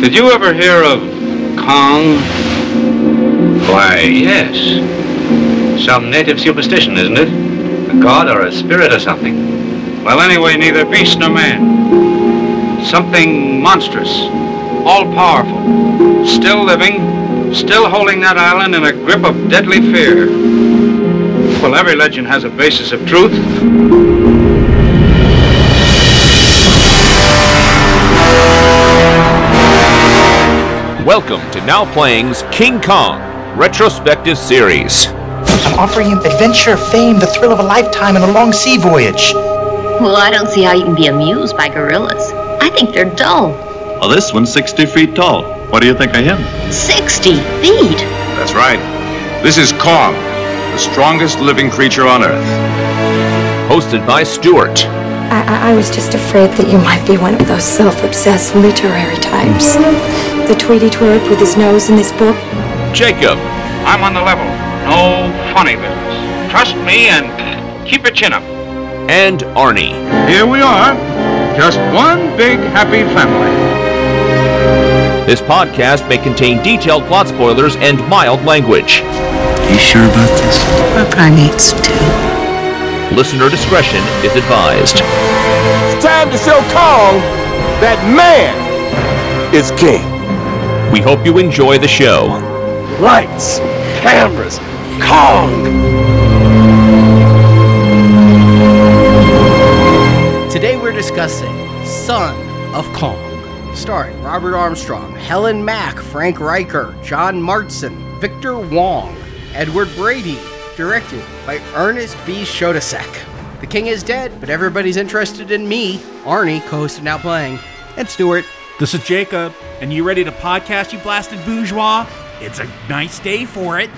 Did you ever hear of Kong? Why, yes. Some native superstition, isn't it? A god or a spirit or something. Well, anyway, neither beast nor man. Something monstrous, all powerful, still living, still holding that island in a grip of deadly fear. Well, every legend has a basis of truth. Welcome to Now Playing's King Kong Retrospective Series. I'm offering him adventure, fame, the thrill of a lifetime, and a long sea voyage. Well, I don't see how you can be amused by gorillas. I think they're dull. Well, this one's 60 feet tall. What do you think of him? 60 feet? That's right. This is Kong, the strongest living creature on Earth. Hosted by Stuart. I, I, I was just afraid that you might be one of those self-obsessed literary types. The Tweety twerp with his nose in his book. Jacob. I'm on the level. No funny business. Trust me and keep your chin up. And Arnie. Here we are. Just one big happy family. This podcast may contain detailed plot spoilers and mild language. Are you sure about this? We're primates, too. Listener discretion is advised. It's time to show Kong that man is king. We hope you enjoy the show. Lights, cameras, Kong! Today we're discussing Son of Kong, starring Robert Armstrong, Helen Mack, Frank Reicher, John Marston, Victor Wong, Edward Brady, directed by Ernest B. Schoedsack. The king is dead, but everybody's interested in me, Arnie, co-host Now Playing, and Stuart. This is Jacob, and you ready to podcast, you blasted bourgeois? It's a nice day for it.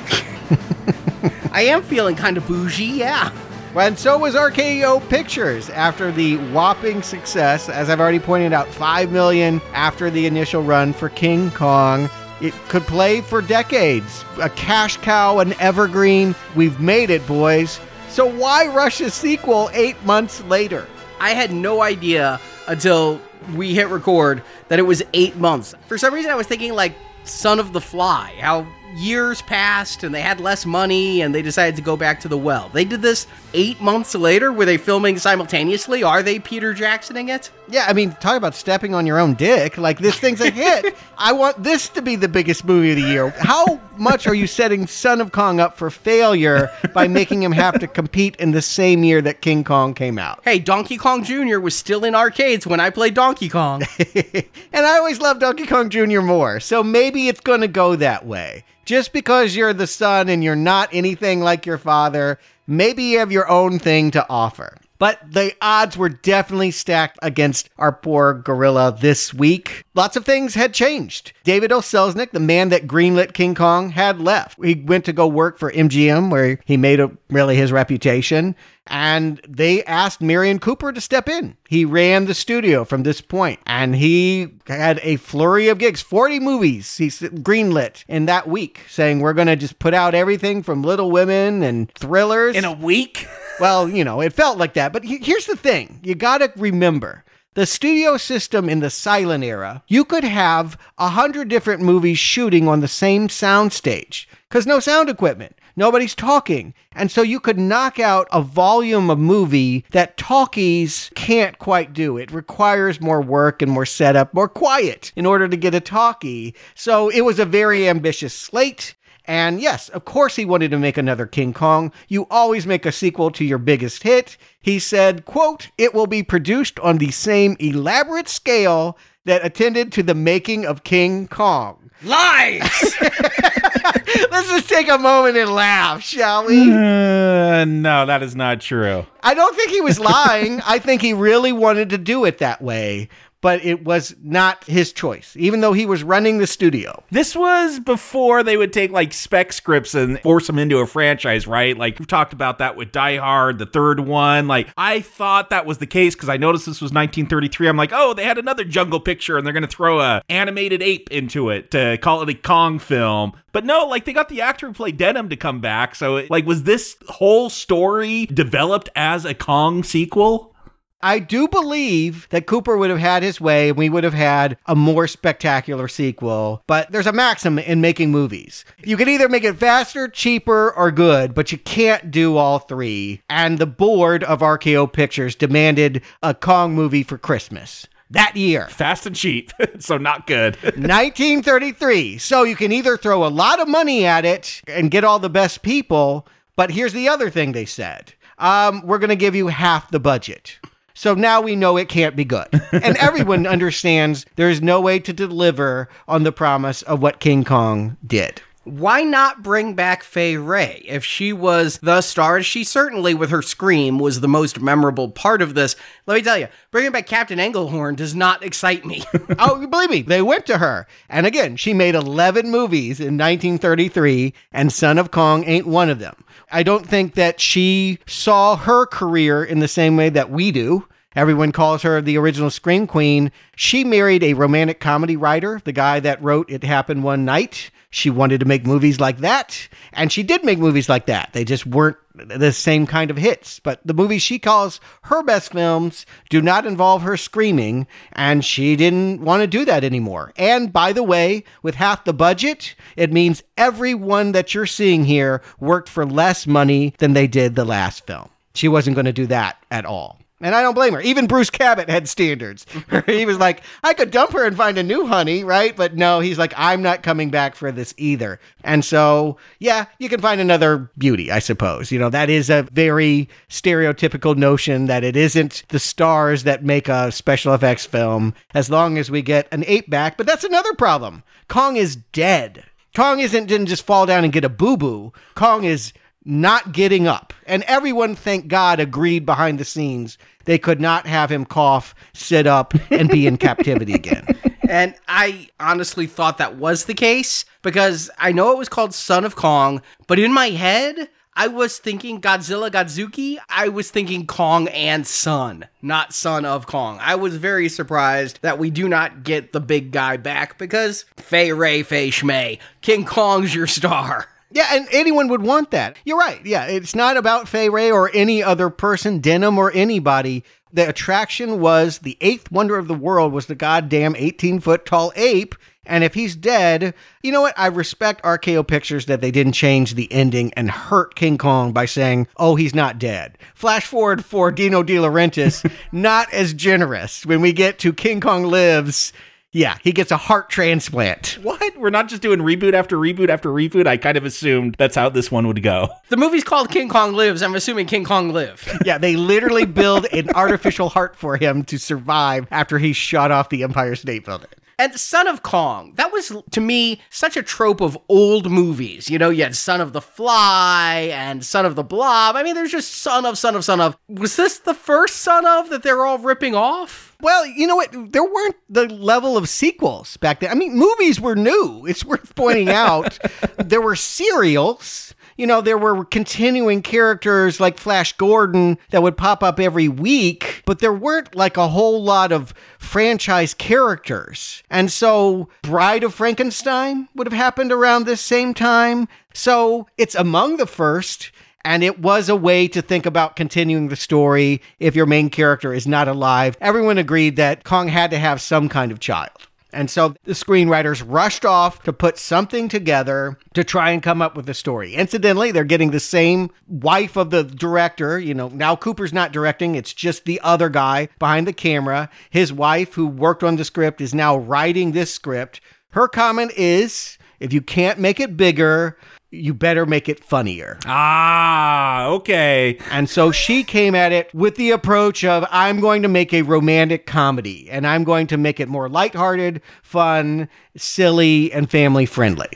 I am feeling kind of bougie, yeah. And so was RKO Pictures after the whopping success, as I've already pointed out, 5 million after the initial run for King Kong. It could play for decades. A cash cow, an evergreen. We've made it, boys. So why rush a sequel eight months later? I had no idea until we hit record that it was eight months. For some reason, I was thinking like Son of the Fly, how years passed and they had less money and they decided to go back to the well. They did this eight months later. Were they filming simultaneously? Are they Peter Jacksoning it? Yeah, I mean, talk about stepping on your own dick. Like, this thing's a hit. I want this to be the biggest movie of the year. How much are you setting Son of Kong up for failure by making him have to compete in the same year that King Kong came out? Hey, Donkey Kong Jr. was still in arcades when I played Donkey Kong. and I always loved Donkey Kong Jr. more, so maybe it's going to go that way. Just because you're the son and you're not anything like your father, maybe you have your own thing to offer. But the odds were definitely stacked against our poor gorilla this week. Lots of things had changed. David O. Selznick, the man that greenlit King Kong, had left. He went to go work for MGM, where he made a, really his reputation. And they asked Merian Cooper to step in. He ran the studio from this point, and he had a flurry of gigs 40 movies he greenlit in that week, saying, We're going to just put out everything from Little Women and thrillers. In a week? Well, you know, it felt like that. But here's the thing you got to remember the studio system in the silent era, you could have a hundred different movies shooting on the same soundstage because no sound equipment. Nobody's talking. And so you could knock out a volume of movie that talkies can't quite do. It requires more work and more setup, more quiet in order to get a talkie. So it was a very ambitious slate. And yes, of course he wanted to make another King Kong. You always make a sequel to your biggest hit. He said, quote, it will be produced on the same elaborate scale that attended to the making of King Kong. Lies! Let's just take a moment and laugh, shall we? Uh, no, that is not true. I don't think he was lying. I think he really wanted to do it that way but it was not his choice, even though he was running the studio. This was before they would take like spec scripts and force them into a franchise, right? Like we've talked about that with Die Hard, the third one. Like I thought that was the case because I noticed this was 1933. I'm like, oh, they had another jungle picture and they're gonna throw a animated ape into it to call it a Kong film. But no, like they got the actor who played Denham to come back. So like was this whole story developed as a Kong sequel? I do believe that Cooper would have had his way and we would have had a more spectacular sequel. But there's a maxim in making movies. You can either make it faster, cheaper, or good, but you can't do all three. And the board of RKO Pictures demanded a Kong movie for Christmas that year. Fast and cheap, so not good. 1933. So you can either throw a lot of money at it and get all the best people, but here's the other thing they said. Um, we're going to give you half the budget. So now we know it can't be good. And everyone understands there's no way to deliver on the promise of what King Kong did. Why not bring back Fay Wray? If she was the star, she certainly, with her scream, was the most memorable part of this. Let me tell you, bringing back Captain Englehorn does not excite me. oh, believe me, they went to her. And again, she made 11 movies in 1933, and Son of Kong ain't one of them. I don't think that she saw her career in the same way that we do. Everyone calls her the original Scream Queen. She married a romantic comedy writer, the guy that wrote It Happened One Night. She wanted to make movies like that, and she did make movies like that. They just weren't the same kind of hits. But the movies she calls her best films do not involve her screaming, and she didn't want to do that anymore. And by the way, with half the budget, it means everyone that you're seeing here worked for less money than they did the last film. She wasn't going to do that at all. And I don't blame her. Even Bruce Cabot had standards. he was like, I could dump her and find a new honey, right? But no, he's like, I'm not coming back for this either. And so, yeah, you can find another beauty, I suppose. You know, that is a very stereotypical notion that it isn't the stars that make a special effects film as long as we get an ape back. But that's another problem. Kong is dead. Kong isn't didn't just fall down and get a boo boo. Kong is not getting up. And everyone, thank God, agreed behind the scenes they could not have him cough, sit up, and be in captivity again. And I honestly thought that was the case because I know it was called Son of Kong, but in my head, I was thinking Godzilla Godzooky. I was thinking Kong and Son, not Son of Kong. I was very surprised that we do not get the big guy back because Fay Wray Fay Shmay, King Kong's your star. Yeah, and anyone would want that. You're right. Yeah, it's not about Fay Wray or any other person, Denham or anybody. The attraction was the eighth wonder of the world was the goddamn 18 foot tall ape. And if he's dead, you know what? I respect RKO Pictures that they didn't change the ending and hurt King Kong by saying, oh, he's not dead. Flash forward for Dino De Laurentiis, not as generous. When we get to King Kong Lives, yeah, he gets a heart transplant. What? We're not just doing reboot after reboot after reboot. I kind of assumed that's how this one would go. The movie's called King Kong Lives. I'm assuming King Kong lived. yeah, they literally build an artificial heart for him to survive after he shot off the Empire State Building. And Son of Kong, that was to me such a trope of old movies. You know, you had Son of the Fly and Son of the Blob. I mean, there's just Son of, Son of, Son of. Was this the first Son of that they're all ripping off? Well, you know what? There weren't the level of sequels back then. I mean, movies were new. It's worth pointing out. there were serials you know, there were continuing characters like Flash Gordon that would pop up every week, but there weren't like a whole lot of franchise characters. And so Bride of Frankenstein would have happened around this same time. So it's among the first. And it was a way to think about continuing the story if your main character is not alive. Everyone agreed that Kong had to have some kind of child. And so the screenwriters rushed off to put something together to try and come up with a story. Incidentally, they're getting the same wife of the director. You know, now Cooper's not directing, it's just the other guy behind the camera. His wife, who worked on the script, is now writing this script. Her comment is if you can't make it bigger, you better make it funnier. Ah, okay. And so she came at it with the approach of I'm going to make a romantic comedy and I'm going to make it more lighthearted, fun, silly, and family friendly.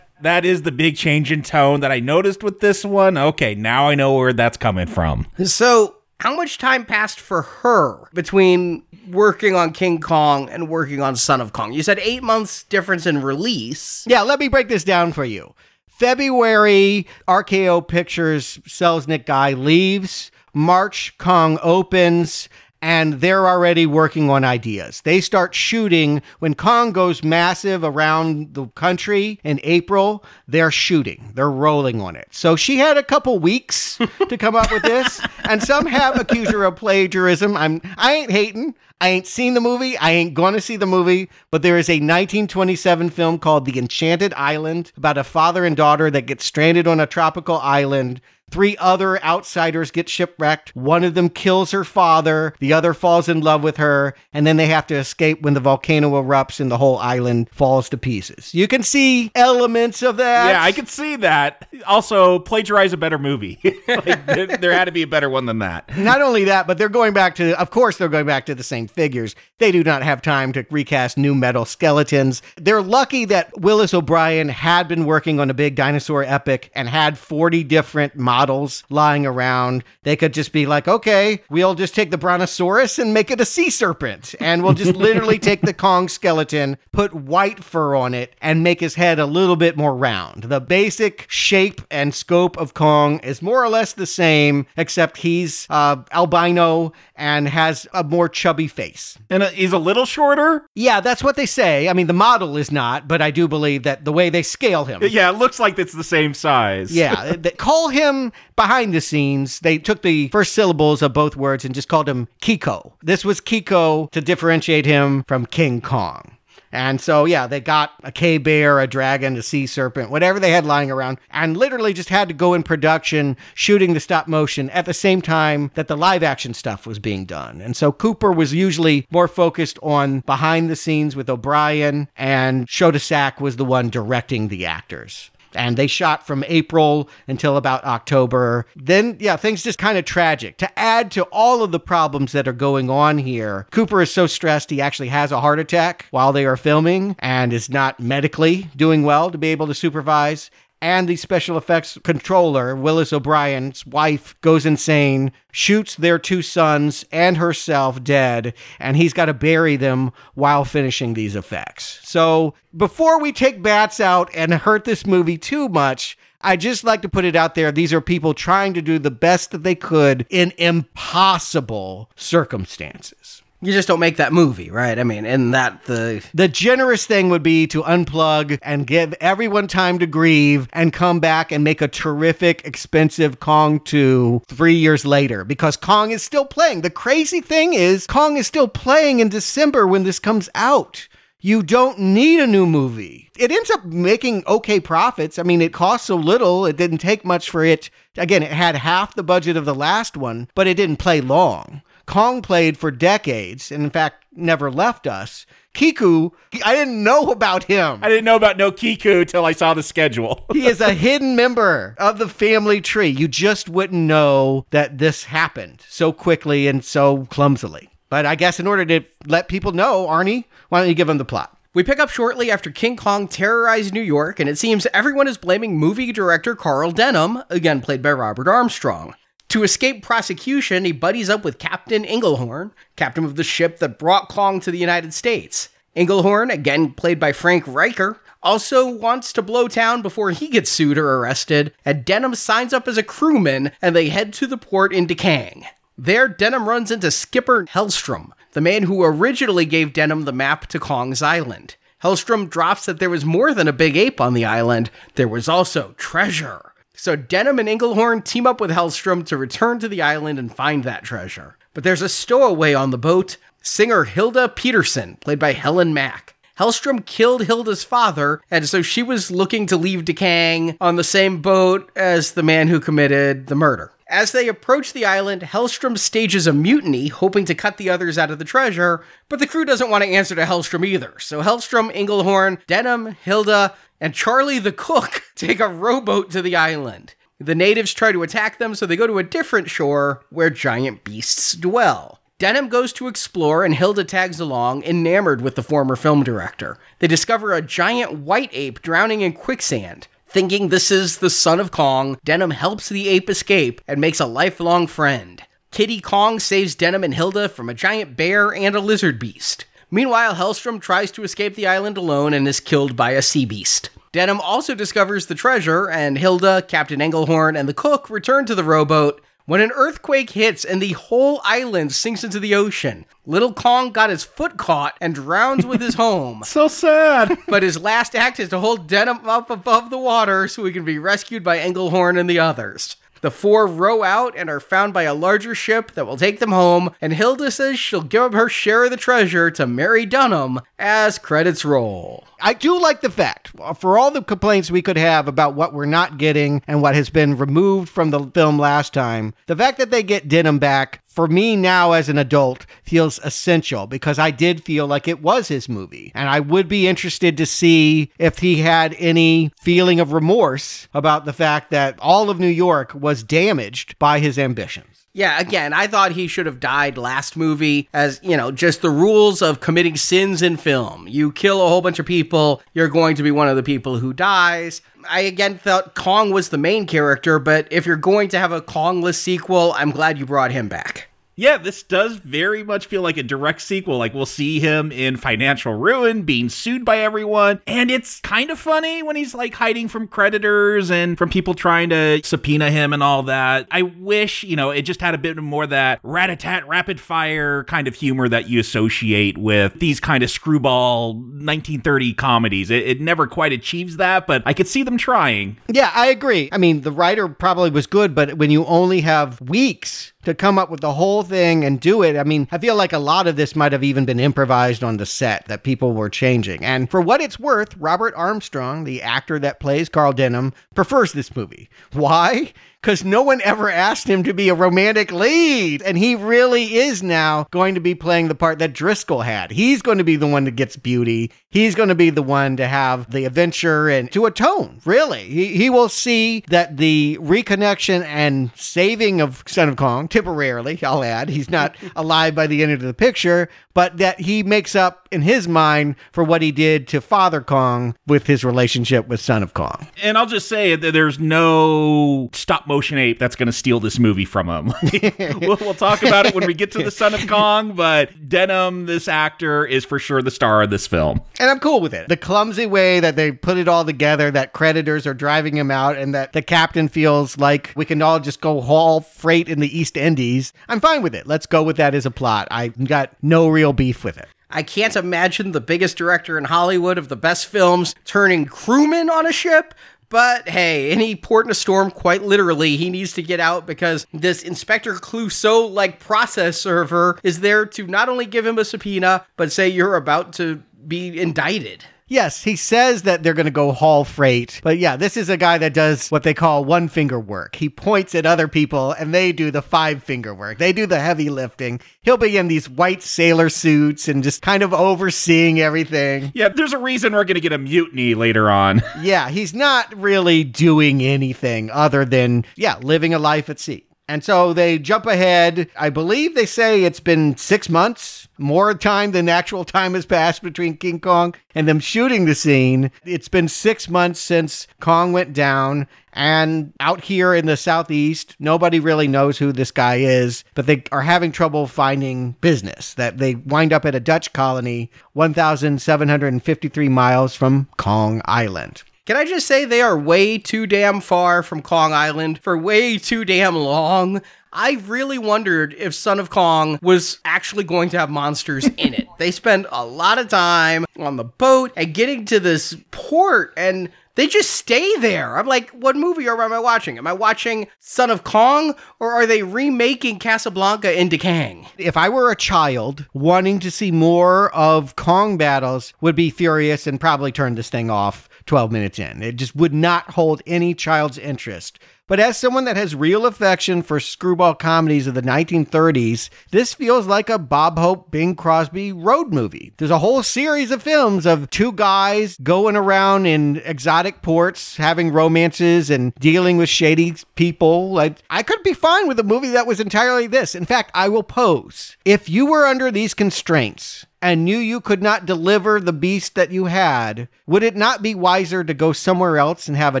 That is the big change in tone that I noticed with this one. Okay, now I know where that's coming from. So, how much time passed for her between working on King Kong and working on Son of Kong? You said eight months difference in release. Yeah, let me break this down for you. February, RKO Pictures Selznick guy leaves. March, Kong opens. And they're already working on ideas. They start shooting when Kong goes massive around the country in April. They're shooting, they're rolling on it. So she had a couple weeks to come up with this, and some have accused her of plagiarism. I'm I ain't hating. I ain't seen the movie. I ain't going to see the movie, but there is a 1927 film called The Enchanted Island about a father and daughter that get stranded on a tropical island. Three other outsiders get shipwrecked. One of them kills her father. The other falls in love with her. And then they have to escape when the volcano erupts and the whole island falls to pieces. You can see elements of that. Yeah, I could see that. Also, plagiarize a better movie. like, there, there had to be a better one than that. Not only that, but they're going back to, of course, they're going back to the same figures. They do not have time to recast new metal skeletons. They're lucky that Willis O'Brien had been working on a big dinosaur epic and had 40 different models lying around. They could just be like, okay, we'll just take the brontosaurus and make it a sea serpent. And we'll just literally take the Kong skeleton, put white fur on it, and make his head a little bit more round. The basic shape and scope of Kong is more or less the same, except he's uh, albino and has a more chubby face. And uh, he's a little shorter? Yeah, that's what they say. I mean, the model is not, but I do believe that the way they scale him. Yeah, it looks like it's the same size. Yeah, they call him behind the scenes. They took the first syllables of both words and just called him Kiko. This was Kiko to differentiate him from King Kong. And so, yeah, they got a K bear, a dragon, a sea serpent, whatever they had lying around, and literally just had to go in production shooting the stop motion at the same time that the live action stuff was being done. And so Cooper was usually more focused on behind the scenes with O'Brien, and Schoedsack was the one directing the actors and they shot from April until about October. Then, yeah, things just kind of tragic. To add to all of the problems that are going on here, Cooper is so stressed he actually has a heart attack while they are filming and is not medically doing well to be able to supervise and the special effects controller, Willis O'Brien's wife, goes insane, shoots their two sons and herself dead, and he's got to bury them while finishing these effects. So, before we take bats out and hurt this movie too much, I just like to put it out there. These are people trying to do the best that they could in impossible circumstances. You just don't make that movie, right? I mean, and that the the generous thing would be to unplug and give everyone time to grieve and come back and make a terrific, expensive Kong 2 three years later because Kong is still playing. The crazy thing is, Kong is still playing in December when this comes out. You don't need a new movie. It ends up making okay profits. I mean, it costs so little, it didn't take much for it. Again, it had half the budget of the last one, but it didn't play long. Kong played for decades and, in fact, never left us. Kiko, I didn't know about him. I didn't know about no Kiko till I saw the schedule. he is a hidden member of the family tree. You just wouldn't know that this happened so quickly and so clumsily. But I guess in order to let people know, Arnie, why don't you give them the plot? We pick up shortly after King Kong terrorized New York, and it seems everyone is blaming movie director Carl Denham, again played by Robert Armstrong. To escape prosecution, he buddies up with Captain Englehorn, captain of the ship that brought Kong to the United States. Englehorn, again played by Frank Reicher, also wants to blow town before he gets sued or arrested, and Denham signs up as a crewman and they head to the port in Dakang. There, Denham runs into Skipper Hellstrom, the man who originally gave Denham the map to Kong's island. Hellstrom drops that there was more than a big ape on the island, there was also treasure. So Denham and Englehorn team up with Hellstrom to return to the island and find that treasure. But there's a stowaway on the boat, singer Hilda Peterson, played by Helen Mack. Hellstrom killed Hilda's father, and so she was looking to leave Dakang on the same boat as the man who committed the murder. As they approach the island, Hellstrom stages a mutiny, hoping to cut the others out of the treasure, but the crew doesn't want to answer to Hellstrom either. So Hellstrom, Englehorn, Denham, Hilda, and Charlie the cook take a rowboat to the island. The natives try to attack them, so they go to a different shore where giant beasts dwell. Denham goes to explore, and Hilda tags along, enamored with the former film director. They discover a giant white ape drowning in quicksand. Thinking this is the son of Kong, Denham helps the ape escape and makes a lifelong friend. Kitty Kong saves Denham and Hilda from a giant bear and a lizard beast. Meanwhile, Hellstrom tries to escape the island alone and is killed by a sea beast. Denham also discovers the treasure, and Hilda, Captain Englehorn, and the cook return to the rowboat when an earthquake hits and the whole island sinks into the ocean. Little Kong got his foot caught and drowns with his home. so sad. but his last act is to hold Denham up above the water so he can be rescued by Englehorn and the others. The four row out and are found by a larger ship that will take them home, and Hilda says she'll give up her share of the treasure to Mary Denham as credits roll. I do like the fact, uh, for all the complaints we could have about what we're not getting and what has been removed from the film last time, the fact that they get Denham back, for me now as an adult, feels essential because I did feel like it was his movie. And I would be interested to see if he had any feeling of remorse about the fact that all of New York was damaged by his ambitions. Yeah, again, I thought he should have died last movie as, you know, just the rules of committing sins in film. You kill a whole bunch of people, you're going to be one of the people who dies. I again thought Kong was the main character, but if you're going to have a Kongless sequel, I'm glad you brought him back yeah, this does very much feel like a direct sequel. Like we'll see him in financial ruin, being sued by everyone. And it's kind of funny when he's like hiding from creditors and from people trying to subpoena him and all that. I wish, you know, it just had a bit more that rat a tat, rapid fire kind of humor that you associate with these kind of screwball 1930 comedies. It, it never quite achieves that, but I could see them trying. Yeah, I agree. I mean, the writer probably was good, but when you only have weeks to come up with the whole thing and do it. I mean, I feel like a lot of this might have even been improvised on the set that people were changing. And for what it's worth, Robert Armstrong, the actor that plays Carl Denham, prefers this movie. Why? Because no one ever asked him to be a romantic lead. And he really is now going to be playing the part that Driscoll had. He's going to be the one that gets beauty. He's going to be the one to have the adventure and to atone, really. He, he will see that the reconnection and saving of Son of Kong, temporarily, I'll add, he's not alive by the end of the picture, but that he makes up in his mind for what he did to Father Kong with his relationship with Son of Kong. And I'll just say that there's no stop motion ape that's going to steal this movie from him. we'll, we'll, talk about it when we get to the Son of Kong, but Denham, this actor, is for sure the star of this film. And I'm cool with it. The clumsy way that they put it all together, that creditors are driving him out, and that the captain feels like we can all just go haul freight in the East Indies. I'm fine with it. Let's go with that as a plot. I got no real beef with it. I can't imagine the biggest director in Hollywood of the best films turning crewman on a ship, but hey, any port in a storm, quite literally, he needs to get out because this Inspector Clouseau like process server is there to not only give him a subpoena, but say you're about to be indicted. Yes, he says that they're going to go haul freight. But yeah, this is a guy that does what they call one finger work. He points at other people and they do the five finger work. They do the heavy lifting. He'll be in these white sailor suits and just kind of overseeing everything. Yeah, there's a reason we're going to get a mutiny later on. yeah, he's not really doing anything other than, yeah, living a life at sea. And so they jump ahead. I believe they say it's been six months, more time than actual time has passed between King Kong and them shooting the scene. It's been six months since Kong went down. And out here in the southeast, nobody really knows who this guy is, but they are having trouble finding business. That they wind up at a Dutch colony 1,753 miles from Kong Island. Can I just say they are way too damn far from Kong Island for way too damn long? I really wondered if Son of Kong was actually going to have monsters in it. They spend a lot of time on the boat and getting to this port and they just stay there. I'm like, what movie am I watching? Am I watching Son of Kong or are they remaking Casablanca into Kang? If I were a child wanting to see more of Kong battles, would be furious and probably turn this thing off 12 minutes in. It just would not hold any child's interest. But as someone that has real affection for screwball comedies of the 1930s, this feels like a Bob Hope, Bing Crosby road movie. There's a whole series of films of two guys going around in exotic ports, having romances and dealing with shady people. Like, I could be fine with a movie that was entirely this. In fact, I will pose. If you were under these constraints, and knew you could not deliver the beast that you had, would it not be wiser to go somewhere else and have a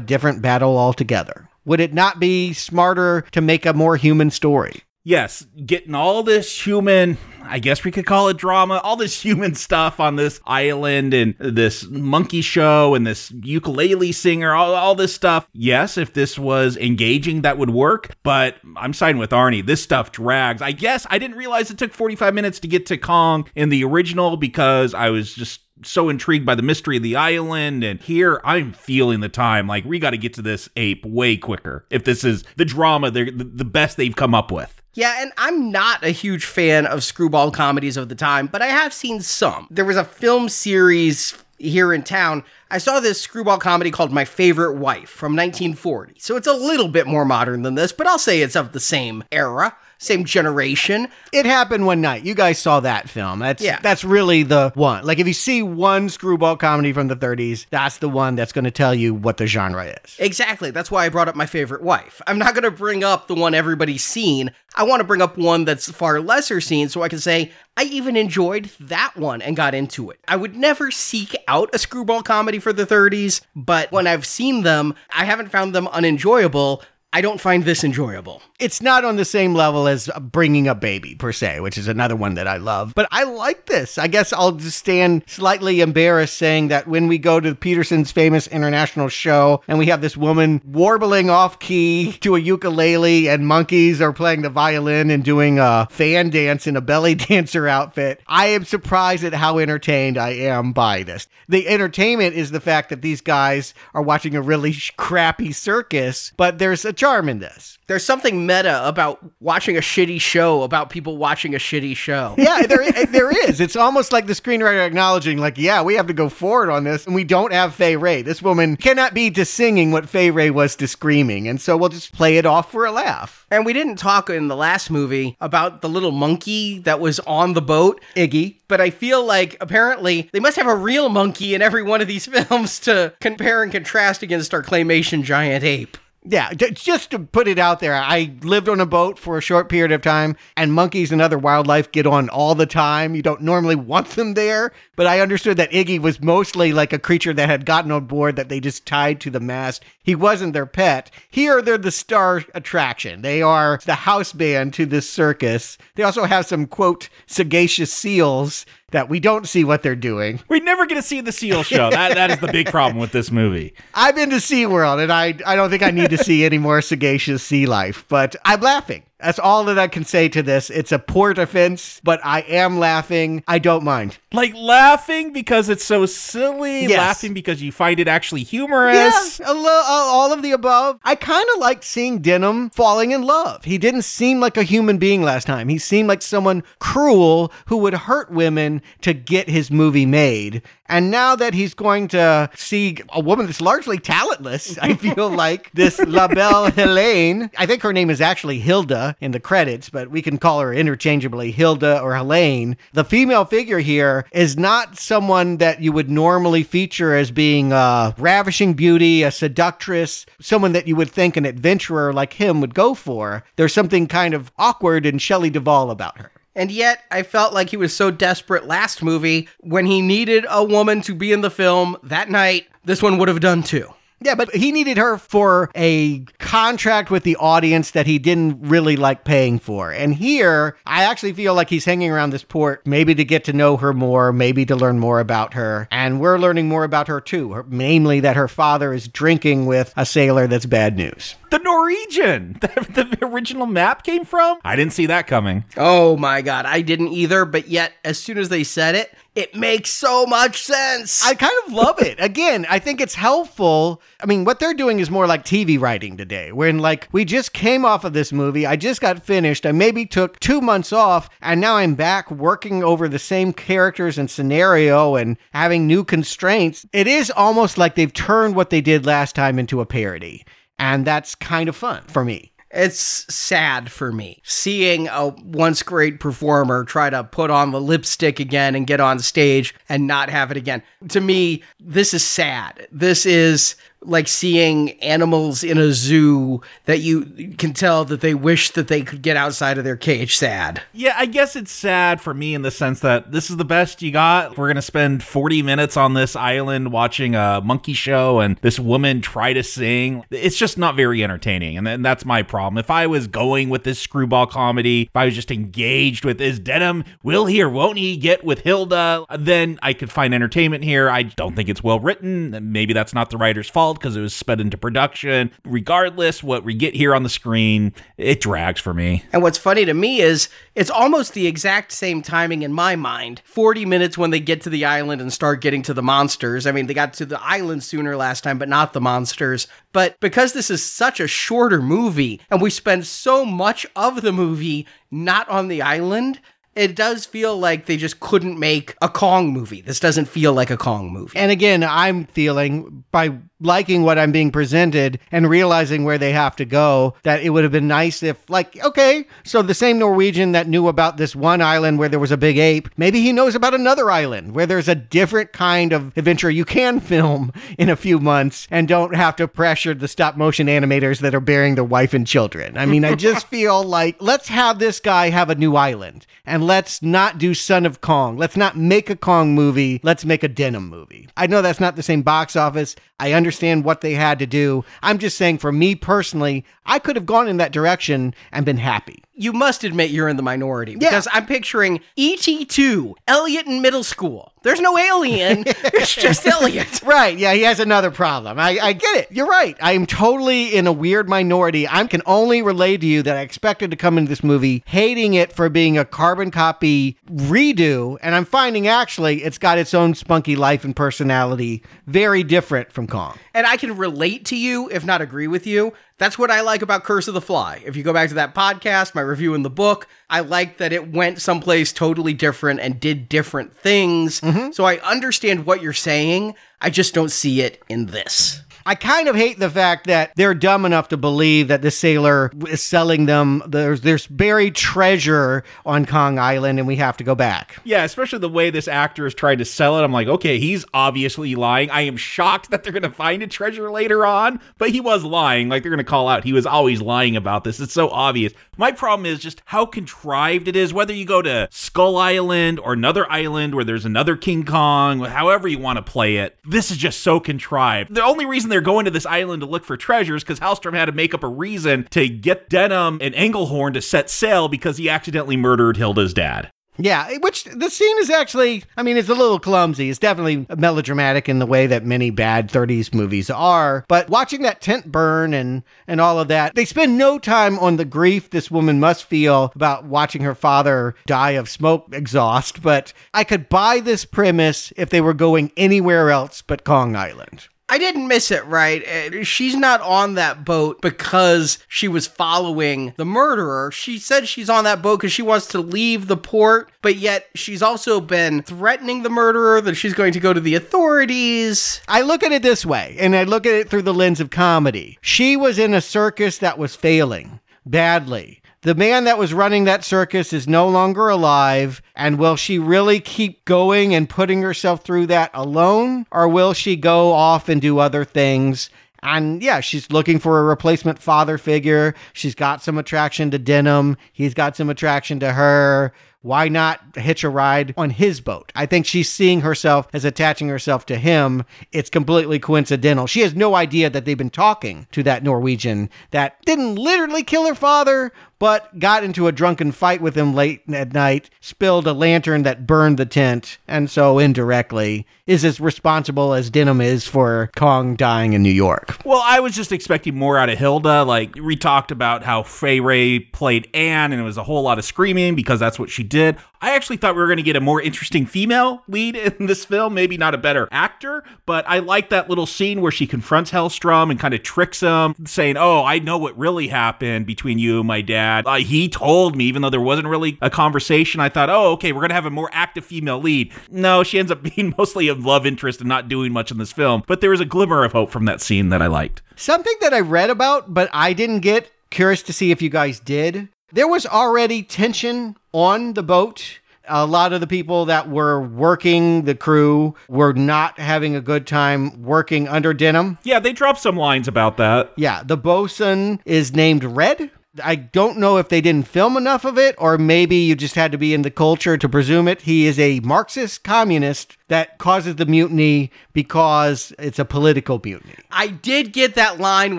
different battle altogether? Would it not be smarter to make a more human story? yes, getting all this human, I guess we could call it drama, all this human stuff on this island and this monkey show and this ukulele singer, all, all this stuff. Yes, if this was engaging, that would work, but I'm siding with Arnie. This stuff drags. I guess I didn't realize it took 45 minutes to get to Kong in the original because I was just so intrigued by the mystery of the island and here i'm feeling the time like we got to get to this ape way quicker if this is the drama the the best they've come up with Yeah, and I'm not a huge fan of screwball comedies of the time, but I have seen some. There was a film series here in town. I saw this screwball comedy called My Favorite Wife from 1940. So it's a little bit more modern than this, but I'll say it's of the same era, same generation. It happened one night. You guys saw that film. That's Yeah. that's really the one. Like if you see one screwball comedy from the 30s, that's the one that's going to tell you what the genre is. Exactly. That's why I brought up My Favorite Wife. I'm not going to bring up the one everybody's seen. I want to bring up one that's far lesser seen so I can say, I even enjoyed that one and got into it. I would never seek out a screwball comedy for the 30s, but when I've seen them, I haven't found them unenjoyable. I don't find this enjoyable. It's not on the same level as Bringing a Baby per se, which is another one that I love. But I like this. I guess I'll just stand slightly embarrassed saying that when we go to Peterson's famous international show and we have this woman warbling off key to a ukulele and monkeys are playing the violin and doing a fan dance in a belly dancer outfit, I am surprised at how entertained I am by this. The entertainment is the fact that these guys are watching a really crappy circus, but there's a charm in this. There's something meta about watching a shitty show about people watching a shitty show. yeah, there, there is. It's almost like the screenwriter acknowledging, like, yeah, we have to go forward on this, and we don't have Fay Wray. This woman cannot be to singing what Fay Wray was to screaming, and so we'll just play it off for a laugh. And we didn't talk in the last movie about the little monkey that was on the boat. Iggy. But I feel like apparently they must have a real monkey in every one of these films to compare and contrast against our claymation giant ape. Yeah, just to put it out there, I lived on a boat for a short period of time, and monkeys and other wildlife get on all the time. You don't normally want them there, but I understood that Iggy was mostly like a creature that had gotten on board that they just tied to the mast. He wasn't their pet. Here, they're the star attraction. They are the house band to this circus. They also have some, quote, sagacious seals that we don't see what they're doing. we never get to see the seal show that that is the big problem with this movie I've been to SeaWorld and I I don't think I need to see any more sagacious sea life, but I'm laughing. That's all that I can say to this. It's a poor defense, but I am laughing. I don't mind. like laughing because it's so silly Yes. laughing because you find it actually humorous Yes, a lo- all of the above. I kind of liked seeing Denham falling in love. He didn't seem like a human being last time. He seemed like someone cruel who would hurt women to get his movie made. And now that he's going to see a woman that's largely talentless, I feel like this La Belle Helene, I think her name is actually Hilda in the credits, but we can call her interchangeably Hilda or Helene. The female figure here is not someone that you would normally feature as being a ravishing beauty, a seductress, someone that you would think an adventurer like him would go for. There's something kind of awkward and Shelley Duvall about her. And yet, I felt like he was so desperate last movie when he needed a woman to be in the film that night. This one would have done too. Yeah, but he needed her for a contract with the audience that he didn't really like paying for. And here, I actually feel like he's hanging around this port maybe to get to know her more, maybe to learn more about her. And we're learning more about her too, her, namely that her father is drinking with a sailor that's bad news. the norwegian that the original map came from i didn't see that coming Oh my god, I didn't either, but yet, as soon as they said it, it makes so much sense. I kind of love it. Again, I think it's helpful. I mean, what they're doing is more like TV writing today, when like we just came off of this movie, I just got finished, I maybe took two months off, and now I'm back working over the same characters and scenario and having new constraints. It is almost like they've turned what they did last time into a parody. And that's kind of fun for me. It's sad for me seeing a once great performer try to put on the lipstick again and get on stage and not have it again. To me, this is sad. This is like seeing animals in a zoo that you can tell that they wish that they could get outside of their cage sad. Yeah, I guess it's sad for me in the sense that this is the best you got. We're going to spend 40 minutes on this island watching a monkey show and this woman try to sing. It's just not very entertaining. And that's my problem. If I was going with this screwball comedy, if I was just engaged with is Denham, will he or won't he get with Hilda, then I could find entertainment here. I don't think it's well written. Maybe that's not the writer's fault because it was sped into production. Regardless, what we get here on the screen, it drags for me. And what's funny to me is it's almost the exact same timing in my mind 40 minutes when they get to the island and start getting to the monsters. I mean, they got to the island sooner last time, but not the monsters. But because this is such a shorter movie and we spend so much of the movie not on the island, it does feel like they just couldn't make a Kong movie. This doesn't feel like a Kong movie. And again, I'm feeling by liking what I'm being presented and realizing where they have to go that it would have been nice if, like, okay, so the same Norwegian that knew about this one island where there was a big ape, maybe he knows about another island where there's a different kind of adventure you can film in a few months and don't have to pressure the stop motion animators that are bearing their wife and children. I mean, I just feel like let's have this guy have a new island and let's not do Son of Kong. Let's not make a Kong movie. Let's make a Denham movie. I know that's not the same box office. I understand what they had to do. I'm just saying, for me personally, I could have gone in that direction and been happy. You must admit you're in the minority because I'm picturing ET2, Elliot in middle school. There's no alien, it's just Elliot. Right. Yeah, he has another problem. I, I get it. You're right. I am totally in a weird minority. I can only relay to you that I expected to come into this movie hating it for being a carbon copy redo, and I'm finding actually it's got its own spunky life and personality, very different from Kong. And I can relate to you, if not agree with you. That's what I like about Curse of the Fly. If you go back to that podcast, my review in the book, I like that it went someplace totally different and did different things. Mm-hmm. So I understand what you're saying. I just don't see it in this. I kind of hate the fact that they're dumb enough to believe that the sailor is selling them. There's there's buried treasure on Kong Island, and we have to go back. Yeah, especially the way this actor is trying to sell it. I'm like, okay, he's obviously lying. I am shocked that they're to find a treasure later on, but he was lying. Like they're to call out, he was always lying about this. It's so obvious. My problem is just how contrived it is. Whether you go to Skull Island or another island where there's another King Kong, however you want to play it, this is just so contrived. The only reason they're going to this island to look for treasures because Hallstrom had to make up a reason to get Denham and Engelhorn to set sail because he accidentally murdered Hilda's dad. Yeah, eh, which the scene is actually, I mean, it's a little clumsy. It's definitely melodramatic in the way that many bad 30s movies are. But watching that tent burn and, and all of that, they spend no time on the grief this woman must feel about watching her father die of smoke exhaust. But I could buy this premise if they were going anywhere else but Kong Island. I didn't miss it, right? Uh, She's not on that boat because she was following the murderer. She said she's on that boat because she wants to leave the port, but yet she's also been threatening the murderer that she's going to go to the authorities. I look at it this way, and I look at it through the lens of comedy. She was in a circus that was failing badly. The man that was running that circus is no longer alive. And will she really keep going and putting herself through that alone? Or will she go off and do other things? And yeah, she's looking for a replacement father figure. She's got some attraction to Denham. He's got some attraction to her. Why not hitch a ride on his boat? I think she's seeing herself as attaching herself to him. It's completely coincidental. She has no idea that they've been talking to that Norwegian that didn't literally kill her father, but got into a drunken fight with him late at night, spilled a lantern that burned the tent, and so indirectly is as responsible as Denham is for Kong dying in New York. Well, I was just expecting more out of Hilda. Like, we talked about how Fay Wray played Anne, and it was a whole lot of screaming because that's what she did. I actually thought we were going to get a more interesting female lead in this film, maybe not a better actor, but I like that little scene where she confronts Hellstrom and kind of tricks him, saying, Oh, I know what really happened between you and my dad. Uh, he told me, even though there wasn't really a conversation, I thought, Oh, okay, we're going to have a more active female lead. No, she ends up being mostly a love interest and not doing much in this film, but there was a glimmer of hope from that scene that I liked. Something that I read about, but I didn't get, curious to see if you guys did. There was already tension on the boat. a lot of the people that were working the crew were not having a good time working under Denham. Yeah, they dropped some lines about that. Yeah, the bosun is named Red. I don't know if they didn't film enough of it, or maybe you just had to be in the culture to presume it. He is a Marxist communist that causes the mutiny because it's a political mutiny. I did get that line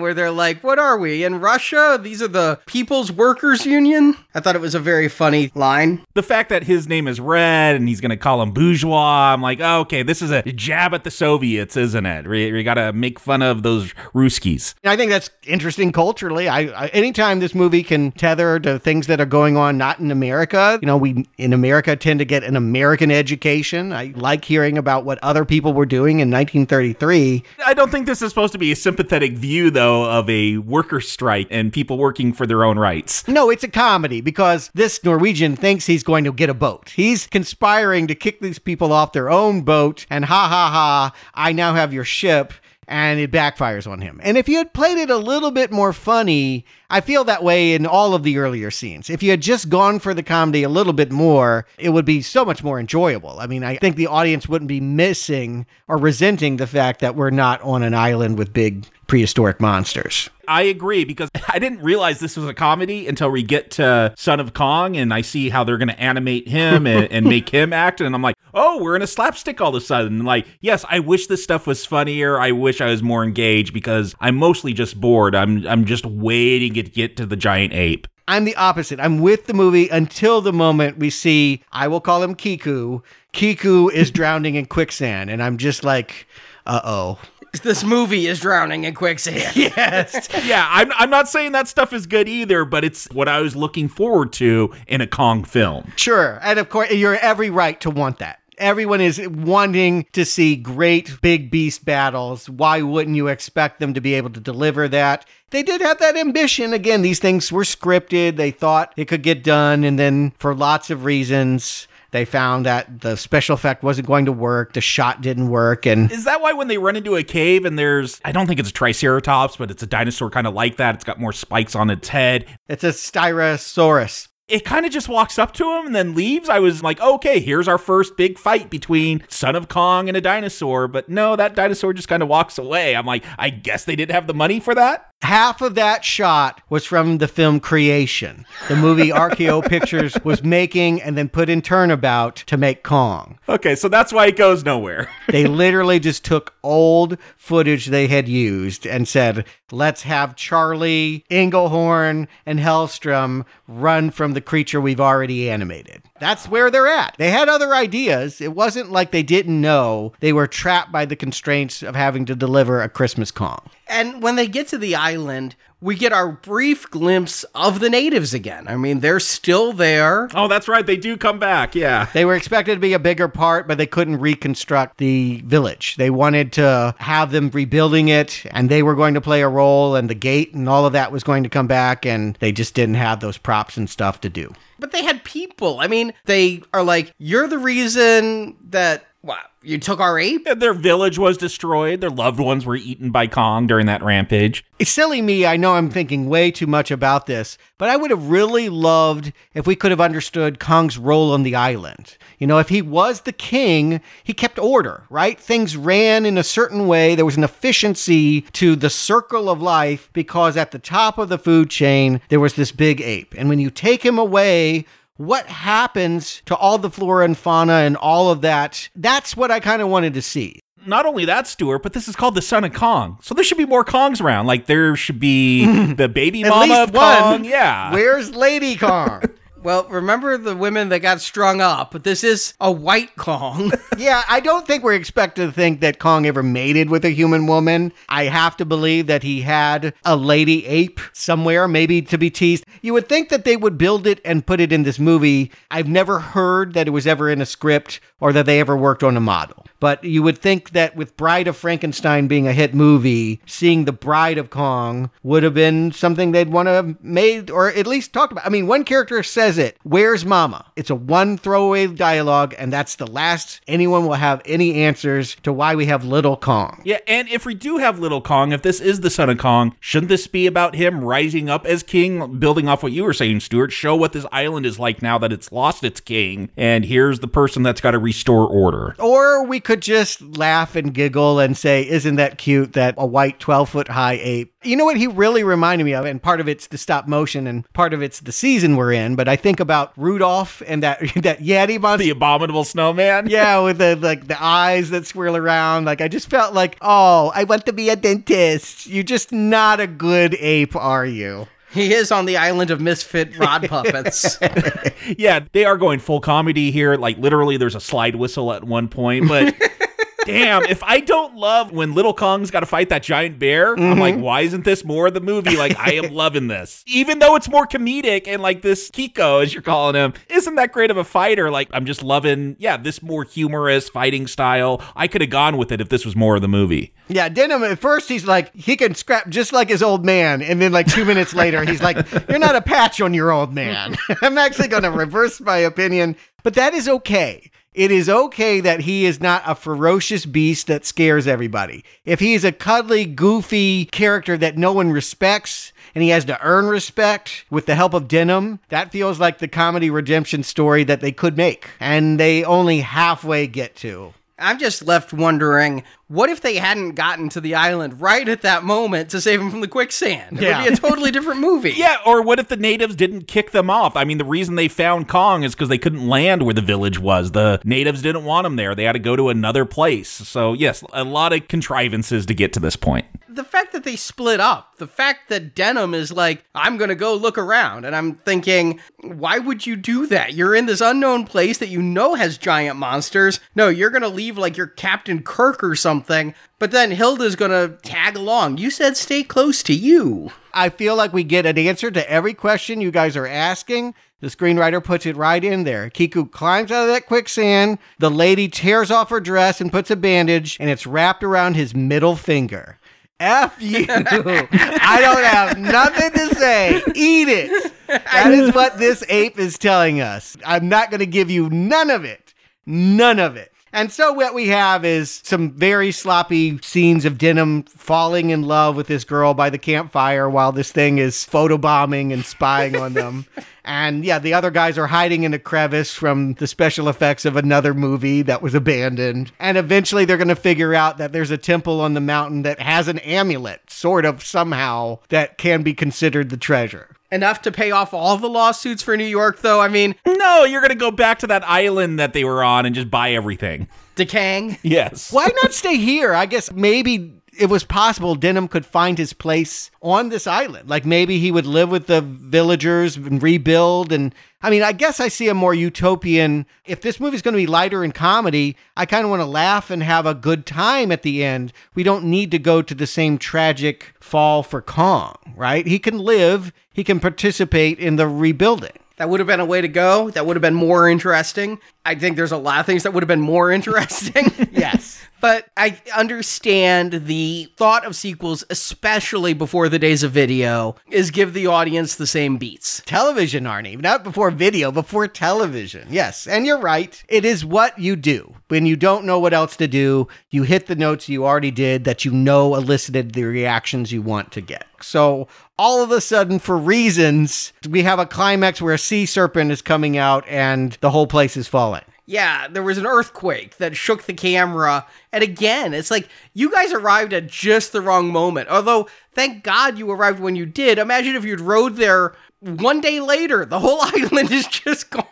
where they're like, What are we? In Russia? These are the People's Workers Union? I thought it was a very funny line. The fact that his name is Red and he's going to call him bourgeois, I'm like, oh, okay, this is a jab at the Soviets, isn't it? We, we got to make fun of those Ruskies. I think that's interesting culturally. I, I anytime this movie can tether to things that are going on not in America, you know, we in America tend to get an American education. I like hearing about what other people were doing in 1933. I don't think this is supposed to be a sympathetic view, though, of a worker strike and people working for their own rights. No, it's a comedy because this Norwegian thinks he's going to get a boat. He's conspiring to kick these people off their own boat, and ha ha ha, I now have your ship and it backfires on him. And if you had played it a little bit more funny, I feel that way in all of the earlier scenes. If you had just gone for the comedy a little bit more, it would be so much more enjoyable. I mean, I think the audience wouldn't be missing or resenting the fact that we're not on an island with big prehistoric monsters. I agree because I didn't realize this was a comedy until we get to Son of Kong and I see how they're going to animate him and, and, make him act. And I'm like, oh, we're in a slapstick all of a sudden. Like, yes, I wish this stuff was funnier. I wish I was more engaged because I'm mostly just bored. I'm, I'm just waiting to get to the giant ape. I'm the opposite. I'm with the movie until the moment we see, I will call him Kiko. Kiko is drowning in quicksand. And I'm just like, uh oh this movie is drowning in quicksand. yes. yeah, I'm, I'm not saying that stuff is good either, but it's what I was looking forward to in a Kong film. Sure. And of course, you're every right to want that. Everyone is wanting to see great big beast battles. Why wouldn't you expect them to be able to deliver that? They did have that ambition. Again, these things were scripted. They thought it could get done. And then for lots of reasons, they found that the special effect wasn't going to work. The shot didn't work. And is that why when they run into a cave and there's, I don't think it's a triceratops, but it's a dinosaur kind of like that. It's got more spikes on its head. It's a styracosaurus it kind of just walks up to him and then leaves. I was like, okay, here's our first big fight between Son of Kong and a dinosaur. But no, that dinosaur just kind of walks away. I'm like, I guess they didn't have the money for that. Half of that shot was from the film Creation, the movie RKO Pictures was making and then put in turnabout to make Kong. Okay, so that's why it goes nowhere. they literally just took old footage they had used and said, let's have Charlie, Englehorn, and Helstrom run from the creature we've already animated. That's where they're at. They had other ideas. It wasn't like they didn't know. They were trapped by the constraints of having to deliver a Christmas Kong. And when they get to the island, we get our brief glimpse of the natives again. I mean, they're still there. Oh, that's right. They do come back. Yeah. They were expected to be a bigger part, but they couldn't reconstruct the village. They wanted to have them rebuilding it, and they were going to play a role, and the gate and all of that was going to come back, and they just didn't have those props and stuff to do. But they had people. I mean, they are like, you're the reason that what? You took our ape? Their village was destroyed. Their loved ones were eaten by Kong during that rampage. It's silly me. I know I'm thinking way too much about this, but I would have really loved if we could have understood Kong's role on the island. You know, if he was the king, he kept order, right? Things ran in a certain way. There was an efficiency to the circle of life because at the top of the food chain, there was this big ape. And when you take him away, what happens to all the flora and fauna and all of that. That's what I kind of wanted to see. Not only that, Stuart, but this is called the Son of Kong. So there should be more Kongs around. Like there should be the baby mama of one. Kong. Yeah. Where's Lady Kong? Well, remember the women that got strung up, but this is a white Kong. yeah, I don't think we're expected to think that Kong ever mated with a human woman. I have to believe that he had a lady ape somewhere, maybe to be teased. You would think that they would build it and put it in this movie. I've never heard that it was ever in a script or that they ever worked on a model. But you would think that with Bride of Frankenstein being a hit movie, seeing the Bride of Kong would have been something they'd want to have made or at least talked about. I mean, one character says says it, Where's Mama? It's a one throwaway dialogue, and that's the last anyone will have any answers to why we have Little Kong. Yeah, and if we do have Little Kong, if this is the son of Kong, shouldn't this be about him rising up as king, building off what you were saying, Stuart? Show what this island is like now that it's lost its king, and here's the person that's got to restore order. Or we could just laugh and giggle and say, Isn't that cute that a white 12 foot high ape? You know what he really reminded me of? And part of it's the stop motion and part of it's the season we're in, but I think about Rudolph and that that Yeti monster. The abominable snowman? Yeah, with the like the eyes that swirl around. Like I just felt like, oh, I want to be a dentist. You're just not a good ape, are you? He is on the island of misfit rod puppets. yeah, they are going full comedy here. Like literally, there's a slide whistle at one point, but. Damn, if I don't love when Little Kong's got to fight that giant bear, mm-hmm. I'm like, why isn't this more of the movie? Like, I am loving this. Even though it's more comedic and like this Kiko, as you're calling him, isn't that great of a fighter. Like, I'm just loving, yeah, this more humorous fighting style. I could have gone with it if this was more of the movie. Yeah, Denham, at first he's like, he can scrap just like his old man. And then, like, two minutes later, he's like, you're not a patch on your old man. I'm actually going to reverse my opinion, but that is okay it is okay that he is not a ferocious beast that scares everybody. If he is a cuddly, goofy character that no one respects and he has to earn respect with the help of Denham, that feels like the comedy redemption story that they could make. And they only halfway get to. I'm just left wondering what if they hadn't gotten to the island right at that moment to save him from the quicksand? It yeah. would be a totally different movie. yeah, or what if the natives didn't kick them off? I mean, the reason they found Kong is because they couldn't land where the village was. The natives didn't want them there. They had to go to another place. So, yes, a lot of contrivances to get to this point. The fact that they split up, the fact that Denham is like, I'm going to go look around. And I'm thinking, why would you do that? You're in this unknown place that you know has giant monsters. No, you're going to leave like your Captain Kirk or something something, but then Hilda's gonna tag along. You said stay close to you. I feel like we get an answer to every question you guys are asking. The screenwriter puts it right in there. Kiko climbs out of that quicksand. The lady tears off her dress and puts a bandage, and it's wrapped around his middle finger. F you. I don't have nothing to say. Eat it. That is what this ape is telling us. I'm not going to give you none of it. None of it. And so what we have is some very sloppy scenes of Denham falling in love with this girl by the campfire while this thing is photobombing and spying on them. And yeah, the other guys are hiding in a crevice from the special effects of another movie that was abandoned. And eventually they're going to figure out that there's a temple on the mountain that has an amulet, sort of somehow, that can be considered the treasure enough to pay off all the lawsuits for New York, though? I mean, no, you're going to go back to that island that they were on and just buy everything. Dakang? Yes. Why not stay here? I guess maybe it was possible Denham could find his place on this island. Like maybe he would live with the villagers and rebuild. And I mean, I guess I see a more utopian. If this movie's going to be lighter in comedy, I kind of want to laugh and have a good time at the end. We don't need to go to the same tragic fall for Kong, right? He can live, he can participate in the rebuilding. That would have been a way to go. That would have been more interesting. I think there's a lot of things that would have been more interesting. yes. But I understand the thought of sequels, especially before the days of video, is give the audience the same beats. Television, Arnie. Not before video, before television. Yes. And you're right. It is what you do. When you don't know what else to do, you hit the notes you already did that you know elicited the reactions you want to get. So all of a sudden, for reasons, we have a climax where a sea serpent is coming out and the whole place is falling. Yeah, there was an earthquake that shook the camera. And again, it's like you guys arrived at just the wrong moment. Although, thank God you arrived when you did. Imagine if you'd rode there one day later, the whole island is just gone.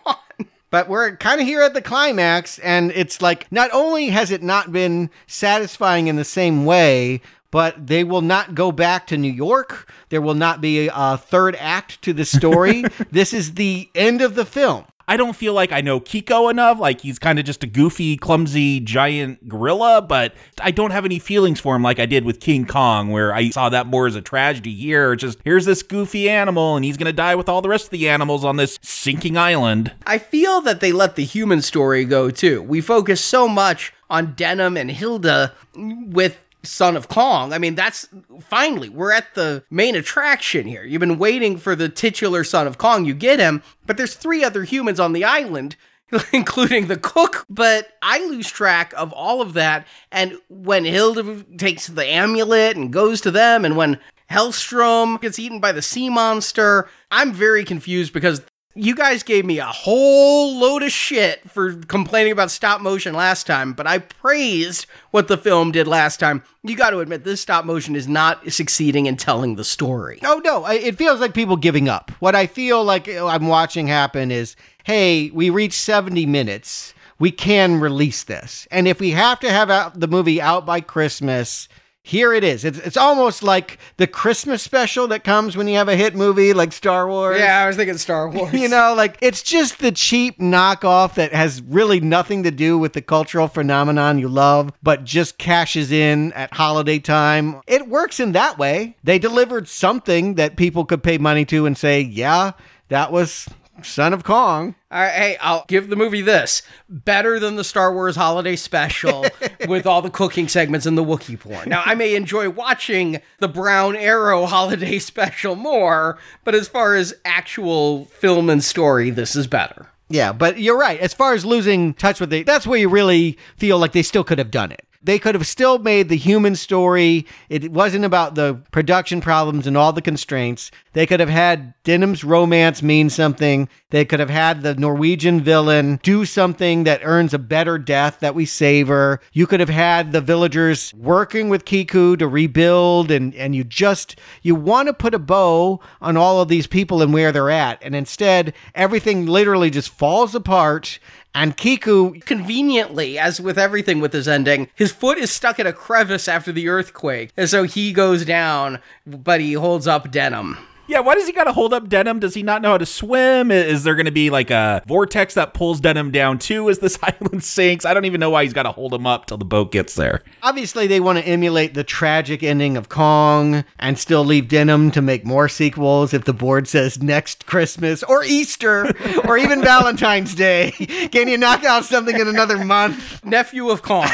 But we're kind of here at the climax, and it's like not only has it not been satisfying in the same way, but they will not go back to New York. There will not be a third act to the story. this is the end of the film. I don't feel like I know Kiko enough. Like he's kind of just a goofy, clumsy, giant gorilla, but I don't have any feelings for him like I did with King Kong, where I saw that more as a tragedy. Here, just here's this goofy animal, and he's gonna die with all the rest of the animals on this sinking island. I feel that they let the human story go too. We focus so much on Denham and Hilda with Son of Kong. I mean, that's finally, we're at the main attraction here. You've been waiting for the titular Son of Kong. You get him, but there's three other humans on the island. Including the cook, but I lose track of all of that. And when Hilda takes the amulet and goes to them, and when Helstrom gets eaten by the sea monster, I'm very confused because you guys gave me a whole load of shit for complaining about stop motion last time, but I praised what the film did last time. You got to admit, this stop motion is not succeeding in telling the story. Oh, no. It feels like people giving up. What I feel like uh, I'm watching happen is hey, we reached 70 minutes. We can release this. And if we have to have the movie out by Christmas, here it is. It's, it's almost like the Christmas special that comes when you have a hit movie like Star Wars. Yeah, I was thinking Star Wars. you know, like it's just the cheap knockoff that has really nothing to do with the cultural phenomenon you love, but just cashes in at holiday time. It works in that way. They delivered something that people could pay money to and say, yeah, that was Son of Kong. All right, hey, I'll give the movie this. Better than the Star Wars holiday special with all the cooking segments and the Wookiee porn. Now, I may enjoy watching the Brown Arrow holiday special more, but as far as actual film and story, this is better. Yeah, but you're right. As far as losing touch with it, that's where you really feel like they still could have done it. They could have still made the human story. It wasn't about the production problems and all the constraints. They could have had Denham's romance mean something. They could have had the Norwegian villain do something that earns a better death that we savor. You could have had the villagers working with Kiko to rebuild and and you just you want to put a bow on all of these people and where they're at. And instead, everything literally just falls apart and Kiko, conveniently, as with everything with his ending, his foot is stuck in a crevice after the earthquake. And so he goes down, but he holds up Denham. Yeah, why does he got to hold up Denham? Does he not know how to swim? Is there going to be like a vortex that pulls Denham down too as this island sinks? I don't even know why he's got to hold him up till the boat gets there. Obviously, they want to emulate the tragic ending of Kong and still leave Denham to make more sequels if the board says next Christmas or Easter or even Valentine's Day. Can you knock out something in another month? Nephew of Kong.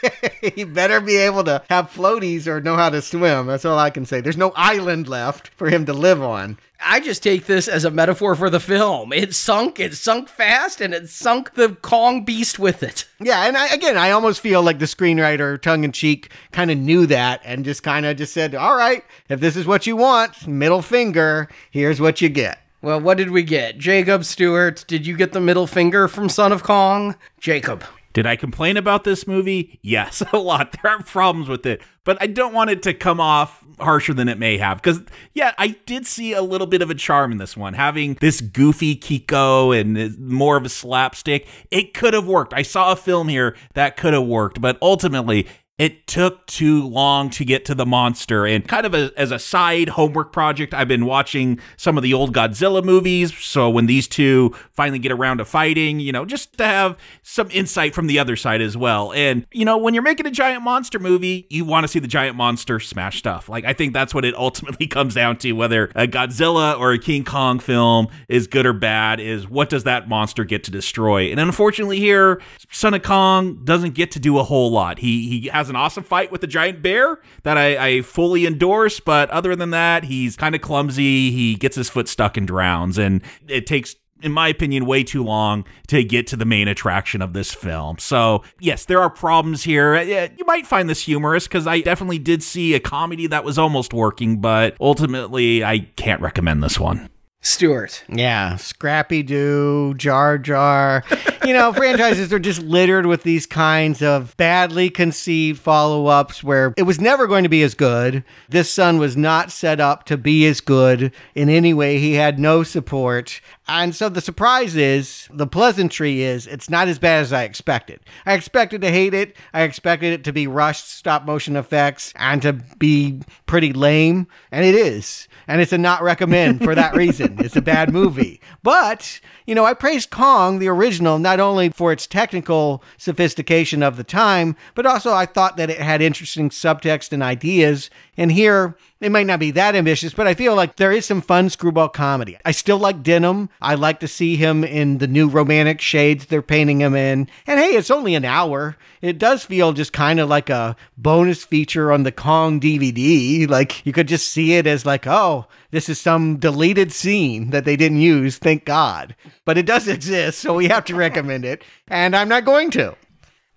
he better be able to have floaties or know how to swim. That's all I can say. There's no island left for him to live on. I just take this as a metaphor for the film. It sunk, it sunk fast, and it sunk the Kong beast with it. Yeah, and I, again, I almost feel like the screenwriter, tongue in cheek, kind of knew that and just kind of just said, "All right, if this is what you want, middle finger, here's what you get." Well, what did we get? Jacob Stewart, did you get the middle finger from Son of Kong? Jacob. Did I complain about this movie? Yes, a lot. There are problems with it, but I don't want it to come off harsher than it may have. Because, yeah, I did see a little bit of a charm in this one. Having this goofy Kiko and uh, more of a slapstick, it could have worked. I saw a film here that could have worked, but ultimately, it took too long to get to the monster. And kind of a, as a side homework project, I've been watching some of the old Godzilla movies. So when these two finally get around to fighting, you know, just to have some insight from the other side as well. And, you know, when you're making a giant monster movie, you want to see the giant monster smash stuff. Like, I think that's what it ultimately comes down to whether a Godzilla or a King Kong film is good or bad, is what does that monster get to destroy? And unfortunately, here, Son of Kong doesn't get to do a whole lot. He, he has an awesome fight with the giant bear that I, I fully endorse, but other than that, he's kind of clumsy. He gets his foot stuck and drowns, and it takes in my opinion, way too long to get to the main attraction of this film. So, yes, there are problems here. Eh, eh, you might find this humorous because I definitely did see a comedy that was almost working, but ultimately, I can't recommend this one. Stewart. Yeah, Scrappy Doo, Jar Jar. You know, franchises are just littered with these kinds of badly conceived follow ups where it was never going to be as good. This son was not set up to be as good in any way. He had no support. And so the surprise is, the pleasantry is, it's not as bad as I expected. I expected to hate it. I expected it to be rushed stop motion effects and to be pretty lame. And it is. And it's a not recommend for that reason. It's a bad movie. But, you know, I praised Kong, the original, not only for its technical sophistication of the time, but also I thought that it had interesting subtext and ideas And here, it might not be that ambitious, but I feel like there is some fun screwball comedy. I still like Denham. I like to see him in the new romantic shades they're painting him in. And hey, it's only an hour. It does feel just kind of like a bonus feature on the Kong DVD. Like you could just see it as like, oh, this is some deleted scene that they didn't use, thank God. But it does exist, so we have to recommend it. And I'm not going to.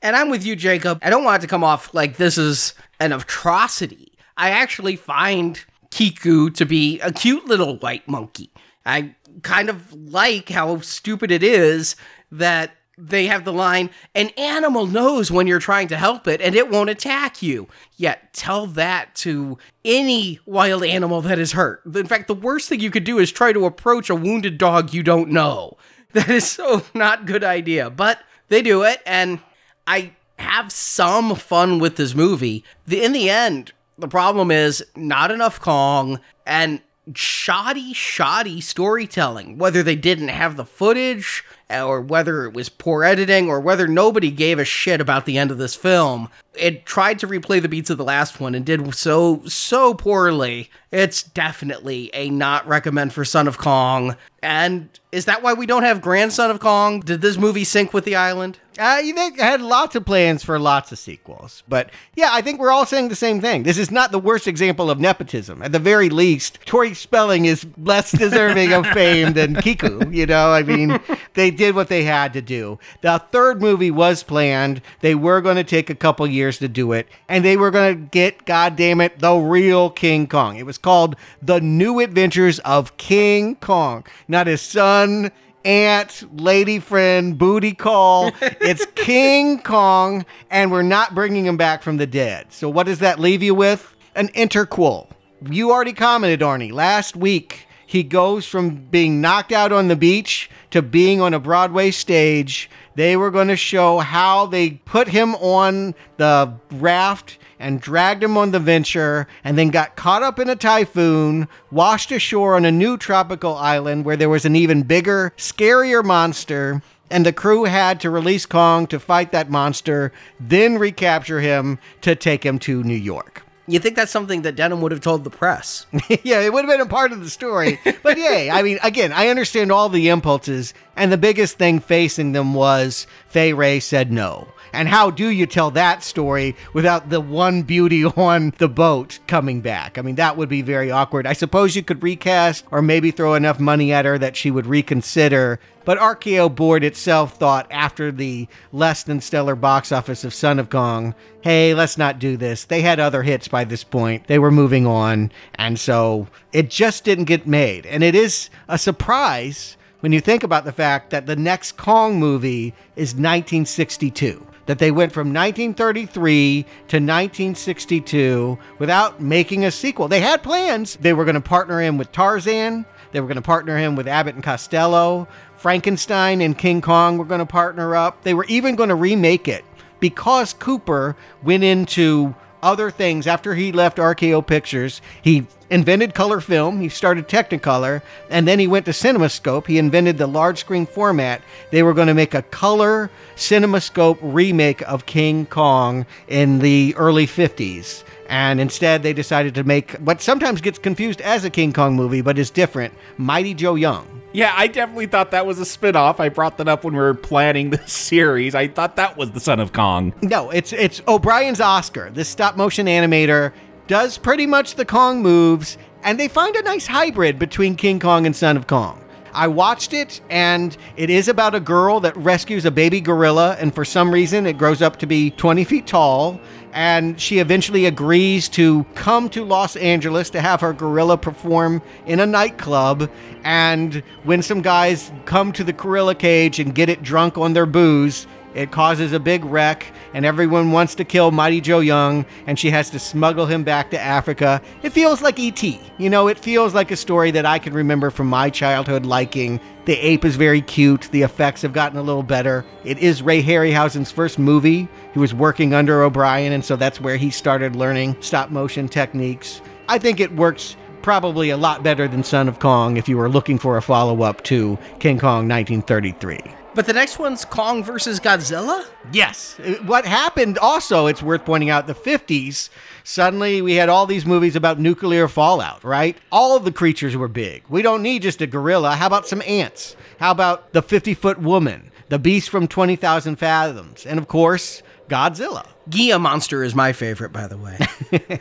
And I'm with you, Jacob. I don't want it to come off like this is an atrocity. I actually find Kiko to be a cute little white monkey. I kind of like how stupid it is that they have the line an animal knows when you're trying to help it and it won't attack you. Yet tell that to any wild animal that is hurt. In fact, the worst thing you could do is try to approach a wounded dog you don't know. That is so not good idea, but they do it and I have some fun with this movie. In the end, the problem is not enough Kong and shoddy, shoddy storytelling. Whether they didn't have the footage, uh, or whether it was poor editing, or whether nobody gave a shit about the end of this film, it tried to replay the beats of the last one and did so, so poorly. It's definitely a not recommend for Son of Kong. And is that why we don't have Grandson of Kong? Did this movie sink with the island? Uh, they had lots of plans for lots of sequels. But yeah, I think we're all saying the same thing. This is not the worst example of nepotism. At the very least, Tori Spelling is less deserving of fame than Kiko. You know, I mean, they did what they had to do. The third movie was planned. They were going to take a couple years to do it, and they were going to get, goddamn it, the real King Kong. It was called The New Adventures of King Kong. Not his son, aunt, lady friend, booty call. It's King Kong, and we're not bringing him back from the dead. So, what does that leave you with? An interquel. You already commented, Arnie, last week. He goes from being knocked out on the beach to being on a Broadway stage. They were going to show how they put him on the raft and dragged him on the venture and then got caught up in a typhoon, washed ashore on a new tropical island where there was an even bigger, scarier monster. And the crew had to release Kong to fight that monster, then recapture him to take him to New York. You think that's something that Denham would have told the press? yeah, it would have been a part of the story. But yeah, I mean, again, I understand all the impulses, and the biggest thing facing them was Fay Wray said no. And how do you tell that story without the one beauty on the boat coming back? I mean, that would be very awkward. I suppose you could recast or maybe throw enough money at her that she would reconsider. But RKO Board itself thought after the less than stellar box office of Son of Kong, hey, let's not do this. They had other hits by this point. They were moving on. And so it just didn't get made. And it is a surprise when you think about the fact that the next Kong movie is 1962 that they went from 1933 to 1962 without making a sequel. They had plans. They were going to partner him with Tarzan. They were going to partner him with Abbott and Costello. Frankenstein and King Kong were going to partner up. They were even going to remake it because Cooper went into other things after he left RKO Pictures. He invented color film, he started Technicolor, and then he went to CinemaScope. He invented the large screen format. They were going to make a color CinemaScope remake of King Kong in the early 50s. And instead, they decided to make what sometimes gets confused as a King Kong movie, but is different Mighty Joe Young. Yeah, I definitely thought that was a spin-off. I brought that up when we were planning the series. I thought that was the Son of Kong. No, it's it's O'Brien's Oscar. This stop motion animator does pretty much the Kong moves, and they find a nice hybrid between King Kong and Son of Kong. I watched it, and it is about a girl that rescues a baby gorilla, and for some reason, it grows up to be 20 feet tall. And she eventually agrees to come to Los Angeles to have her gorilla perform in a nightclub. And when some guys come to the gorilla cage and get it drunk on their booze, it causes a big wreck, and everyone wants to kill Mighty Joe Young, and she has to smuggle him back to Africa. It feels like E.T. You know, it feels like a story that I can remember from my childhood liking. The ape is very cute. The effects have gotten a little better. It is Ray Harryhausen's first movie. He was working under O'Brien, and so that's where he started learning stop motion techniques. I think it works probably a lot better than Son of Kong if you were looking for a follow up to King Kong 1933. But the next one's Kong versus Godzilla? Yes. What happened also, it's worth pointing out, the 50s, suddenly we had all these movies about nuclear fallout, right? All of the creatures were big. We don't need just a gorilla. How about some ants? How about the 50 foot woman? The beast from 20,000 fathoms? And of course, Godzilla. Gila Monster is my favorite, by the way.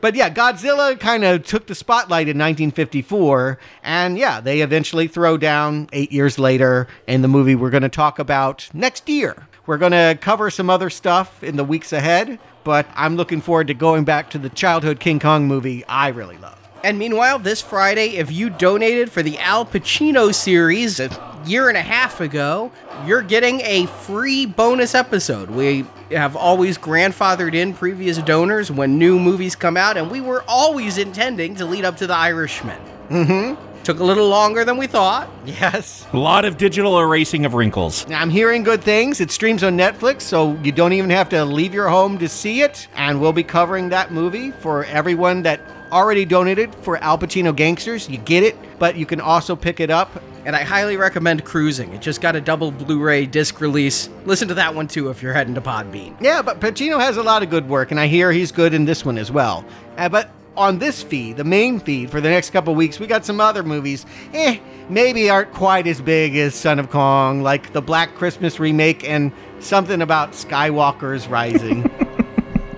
But yeah, Godzilla kind of took the spotlight in 1954, and yeah, they eventually throw down eight years later in the movie we're going to talk about next year. We're going to cover some other stuff in the weeks ahead, but I'm looking forward to going back to the childhood King Kong movie I really love. And meanwhile, this Friday, if you donated for the Al Pacino series year and a half ago, you're getting a free bonus episode. We have always grandfathered in previous donors when new movies come out, and we were always intending to lead up to The Irishman. Mm-hmm. Took a little longer than we thought. Yes. A lot of digital erasing of wrinkles. I'm hearing good things. It streams on Netflix, so you don't even have to leave your home to see it. And we'll be covering that movie for everyone that already donated for Al Pacino Gangsters. You get it, but you can also pick it up. And I highly recommend Cruising. It just got a double Blu ray disc release. Listen to that one too if you're heading to Podbean. Yeah, but Pacino has a lot of good work, and I hear he's good in this one as well. Uh, but on this feed, the main feed for the next couple weeks, we got some other movies. Eh, maybe aren't quite as big as Son of Kong, like the Black Christmas remake and something about Skywalker's Rising.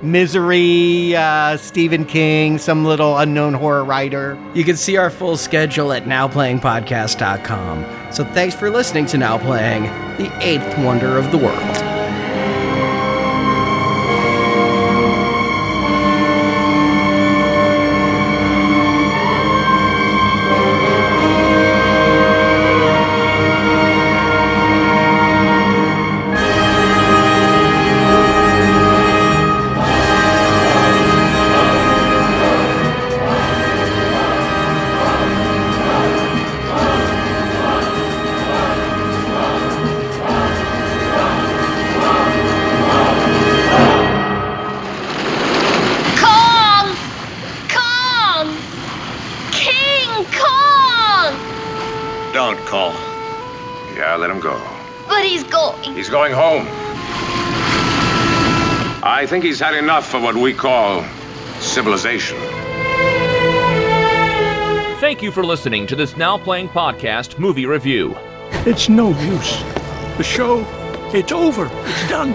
Misery, uh, Stephen King, some little unknown horror writer. You can see our full schedule at nowplayingpodcast.com. So thanks for listening to Now Playing, the eighth wonder of the world. He's had enough of what we call civilization. Thank you for listening to this Now Playing Podcast movie review. It's no use. The show, it's over. It's done.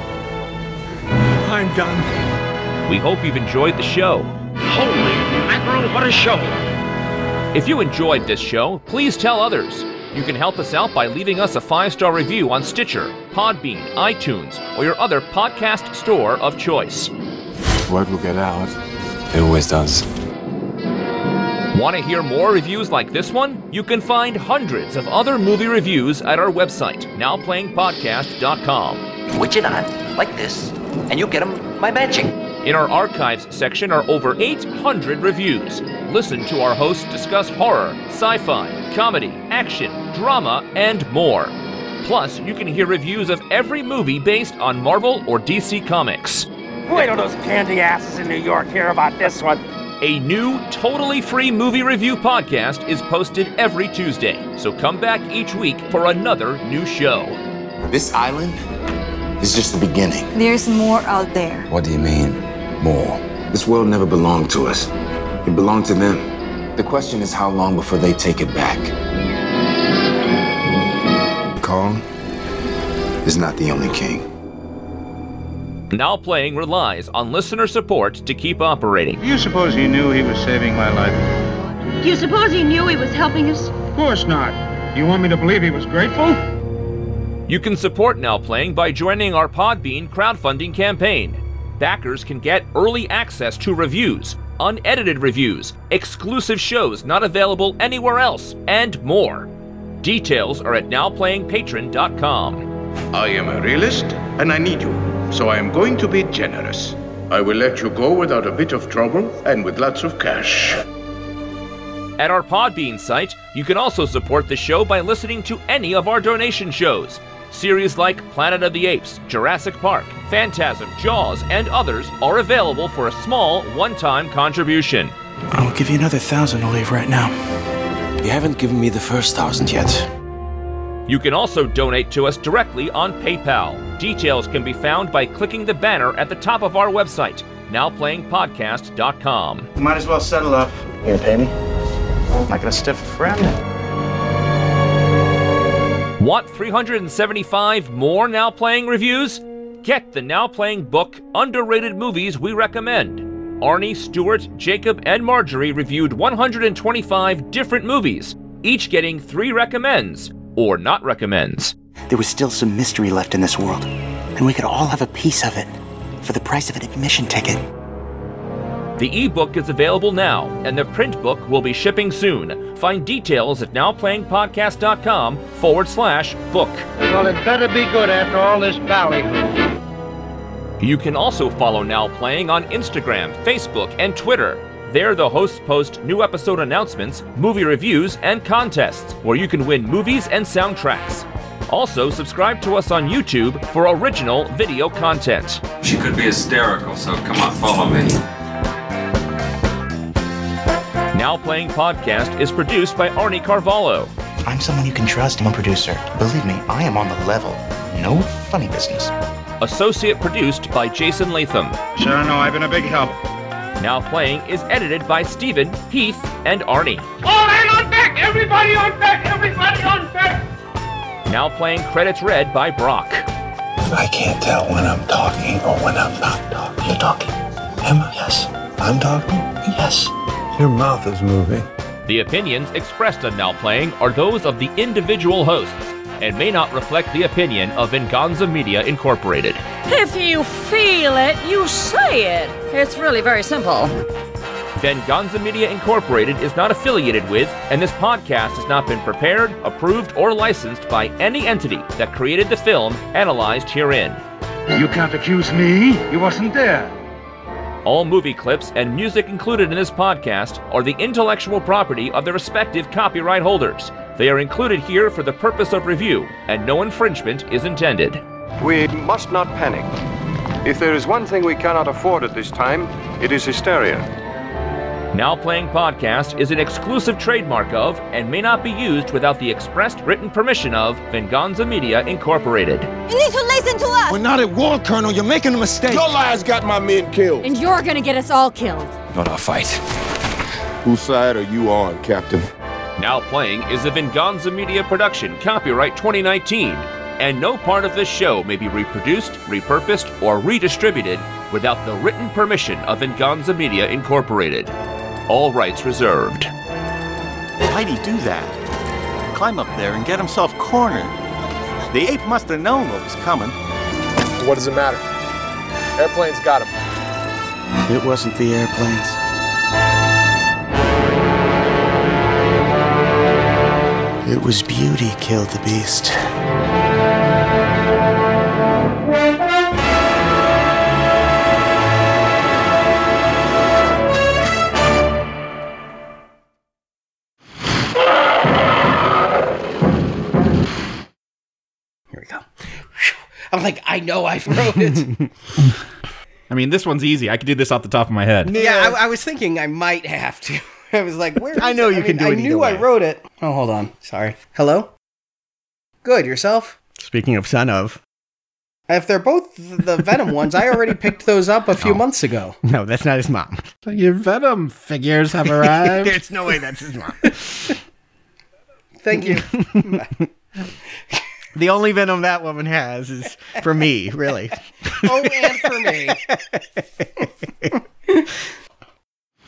I'm done. We hope you've enjoyed the show. Holy mackerel, what a show! If you enjoyed this show, please tell others. You can help us out by leaving us a five star review on Stitcher, Podbean, iTunes, or your other podcast store of choice. Word will get out. It always does. Want to hear more reviews like this one? You can find hundreds of other movie reviews at our website, nowplayingpodcast.com. Switch it on, like this, and you get them by matching. In our archives section are over 800 reviews. Listen to our hosts discuss horror, sci fi, comedy, action, drama, and more. Plus, you can hear reviews of every movie based on Marvel or DC Comics. Wait till those candy asses in New York hear about this one. A new, totally free movie review podcast is posted every Tuesday, so come back each week for another new show. This island is just the beginning. There's more out there. What do you mean, more? This world never belonged to us. It belonged to them. The question is how long before they take it back. Kong is not the only king. Now Playing relies on listener support to keep operating. Do you suppose he knew he was saving my life? Do you suppose he knew he was helping us? Of course not. You want me to believe he was grateful? You can support Now Playing by joining our Podbean crowdfunding campaign. Backers can get early access to reviews, unedited reviews, exclusive shows not available anywhere else, and more. Details are at nowplayingpatron.com. I am a realist, and I need you, so I am going to be generous. I will let you go without a bit of trouble and with lots of cash. At our Podbean site, you can also support the show by listening to any of our donation shows. Series like Planet of the Apes, Jurassic Park, Phantasm, Jaws, and others are available for a small one time contribution. I'll give you another thousand to leave right now. You haven't given me the first thousand yet. You can also donate to us directly on PayPal. Details can be found by clicking the banner at the top of our website, nowplayingpodcast.com. Might as well settle up. You gonna pay me? I'm not gonna stiff a friend. Want 375 more Now Playing reviews? Get the Now Playing book, Underrated Movies We Recommend. Arnie, Stewart, Jacob, and Marjorie reviewed 125 different movies, each getting three recommends, or not recommends. There was still some mystery left in this world, and we could all have a piece of it for the price of an admission ticket. The ebook is available now, and the print book will be shipping soon. Find details at nowplayingpodcast.com forward slash book. Well, it better be good after all this ballyhoo. You can also follow Now Playing on Instagram, Facebook, and Twitter. There, the hosts post new episode announcements, movie reviews, and contests where you can win movies and soundtracks. Also, subscribe to us on YouTube for original video content. She could be hysterical, so come on, follow me. Now Playing Podcast is produced by Arnie Carvalho. I'm someone you can trust. I'm a producer. Believe me, I am on the level. No funny business. Associate produced by Jason Latham. Sure, no, I've been a big help. Now Playing is edited by Stephen, Heath, and Arnie. All hands on deck! Everybody on deck! Everybody on deck! Now Playing credits read by Brock. I can't tell when I'm talking or when I'm not talking. You're talking. Am I? Yes. I'm talking? Yes. Your mouth is moving. The opinions expressed on Now Playing are those of the individual hosts and may not reflect the opinion of Venganza Media Incorporated. If you feel it, you say it. It's really very simple. Venganza Media Incorporated is not affiliated with, and this podcast has not been prepared, approved, or licensed by any entity that created the film analyzed herein. You can't accuse me. You wasn't there. All movie clips and music included in this podcast are the intellectual property of the respective copyright holders. They are included here for the purpose of review, and no infringement is intended. We must not panic. If there is one thing we cannot afford at this time, it is hysteria. Now Playing Podcast is an exclusive trademark of and may not be used without the expressed written permission of Venganza Media Incorporated. You need to listen to us! We're not at war, Colonel. You're making a mistake. Your lies got my men killed. And you're gonna get us all killed. Not our fight. Whose side are you on, Captain? Now Playing is a Venganza Media production, copyright 2019, and no part of this show may be reproduced, repurposed, or redistributed without the written permission of Venganza Media Incorporated. All rights reserved. Why'd he do that? Climb up there and get himself cornered. The ape must have known what was coming. What does it matter? Airplanes got him. It wasn't the airplanes. It was beauty killed the beast. Here we go. I'm like, I know I wrote it. I mean, this one's easy. I could do this off the top of my head. yeah, I, I was thinking I might have to. I was like, where? I know it? you can do I it either knew I wrote it. Oh, hold on. Sorry. Hello. Good. Yourself? Speaking of son of. If they're both the Venom ones, I already picked those up a few Oh. months ago. No, that's not his mom. Your Venom figures have arrived. There's no way that's his mom. Thank you. the only venom that woman has is for me, really. oh, and for me.